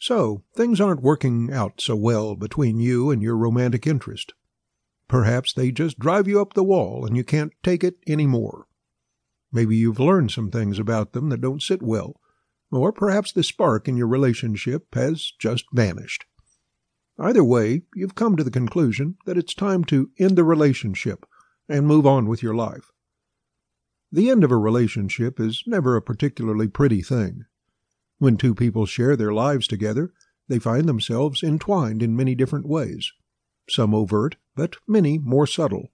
So, things aren't working out so well between you and your romantic interest. Perhaps they just drive you up the wall and you can't take it any more. Maybe you've learned some things about them that don't sit well, or perhaps the spark in your relationship has just vanished. Either way, you've come to the conclusion that it's time to end the relationship and move on with your life. The end of a relationship is never a particularly pretty thing. When two people share their lives together, they find themselves entwined in many different ways, some overt, but many more subtle.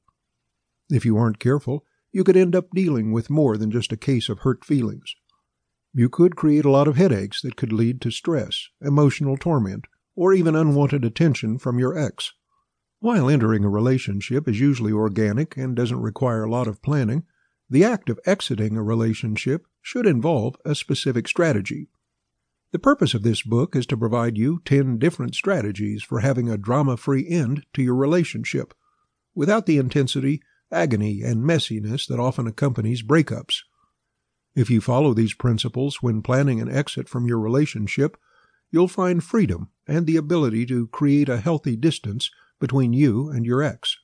If you aren't careful, you could end up dealing with more than just a case of hurt feelings. You could create a lot of headaches that could lead to stress, emotional torment, or even unwanted attention from your ex. While entering a relationship is usually organic and doesn't require a lot of planning, the act of exiting a relationship should involve a specific strategy. The purpose of this book is to provide you 10 different strategies for having a drama free end to your relationship, without the intensity, agony, and messiness that often accompanies breakups. If you follow these principles when planning an exit from your relationship, you'll find freedom and the ability to create a healthy distance between you and your ex.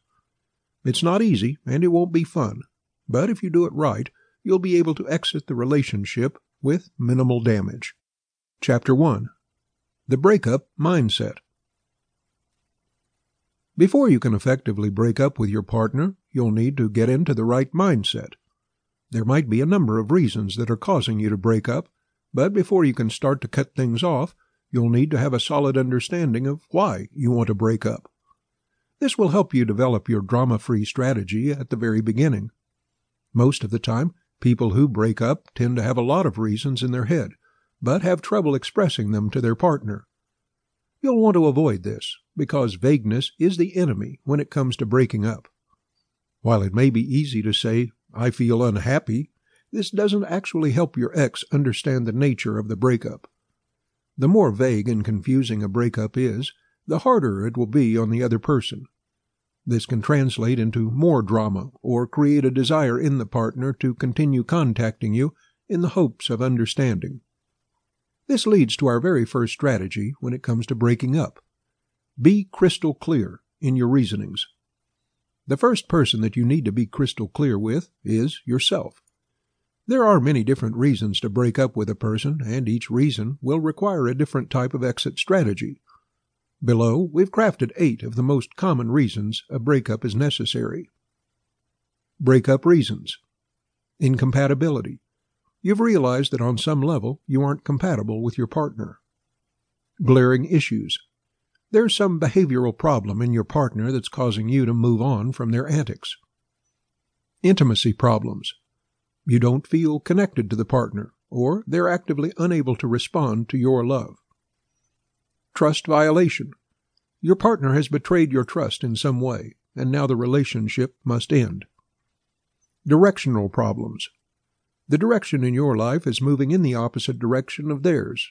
It's not easy and it won't be fun, but if you do it right, you'll be able to exit the relationship with minimal damage. Chapter 1 The Breakup Mindset Before you can effectively break up with your partner, you'll need to get into the right mindset. There might be a number of reasons that are causing you to break up, but before you can start to cut things off, you'll need to have a solid understanding of why you want to break up. This will help you develop your drama free strategy at the very beginning. Most of the time, people who break up tend to have a lot of reasons in their head but have trouble expressing them to their partner. You'll want to avoid this, because vagueness is the enemy when it comes to breaking up. While it may be easy to say, I feel unhappy, this doesn't actually help your ex understand the nature of the breakup. The more vague and confusing a breakup is, the harder it will be on the other person. This can translate into more drama or create a desire in the partner to continue contacting you in the hopes of understanding. This leads to our very first strategy when it comes to breaking up. Be crystal clear in your reasonings. The first person that you need to be crystal clear with is yourself. There are many different reasons to break up with a person, and each reason will require a different type of exit strategy. Below, we've crafted eight of the most common reasons a breakup is necessary. Breakup reasons Incompatibility. You've realized that on some level you aren't compatible with your partner. Glaring issues. There's some behavioral problem in your partner that's causing you to move on from their antics. Intimacy problems. You don't feel connected to the partner, or they're actively unable to respond to your love. Trust violation. Your partner has betrayed your trust in some way, and now the relationship must end. Directional problems. The direction in your life is moving in the opposite direction of theirs,